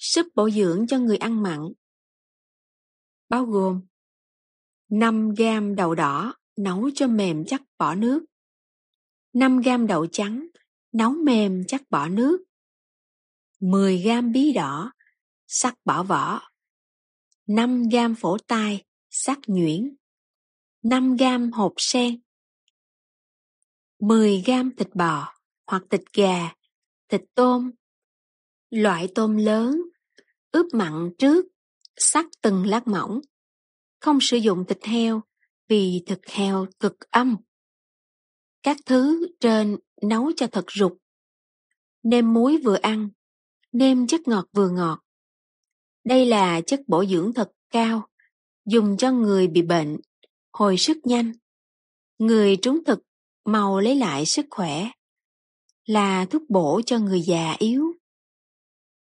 Súp bổ dưỡng cho người ăn mặn. Bao gồm 5 gam đậu đỏ nấu cho mềm chắc bỏ nước 5 gam đậu trắng nấu mềm chắc bỏ nước 10 gam bí đỏ sắc bỏ vỏ 5 gam phổ tai sắc nhuyễn 5 gam hột sen 10 gam thịt bò hoặc thịt gà, thịt tôm, loại tôm lớn, ướp mặn trước, sắc từng lát mỏng. Không sử dụng thịt heo vì thịt heo cực âm. Các thứ trên nấu cho thật rục. Nêm muối vừa ăn, nêm chất ngọt vừa ngọt. Đây là chất bổ dưỡng thật cao, dùng cho người bị bệnh, hồi sức nhanh. Người trúng thực mau lấy lại sức khỏe là thuốc bổ cho người già yếu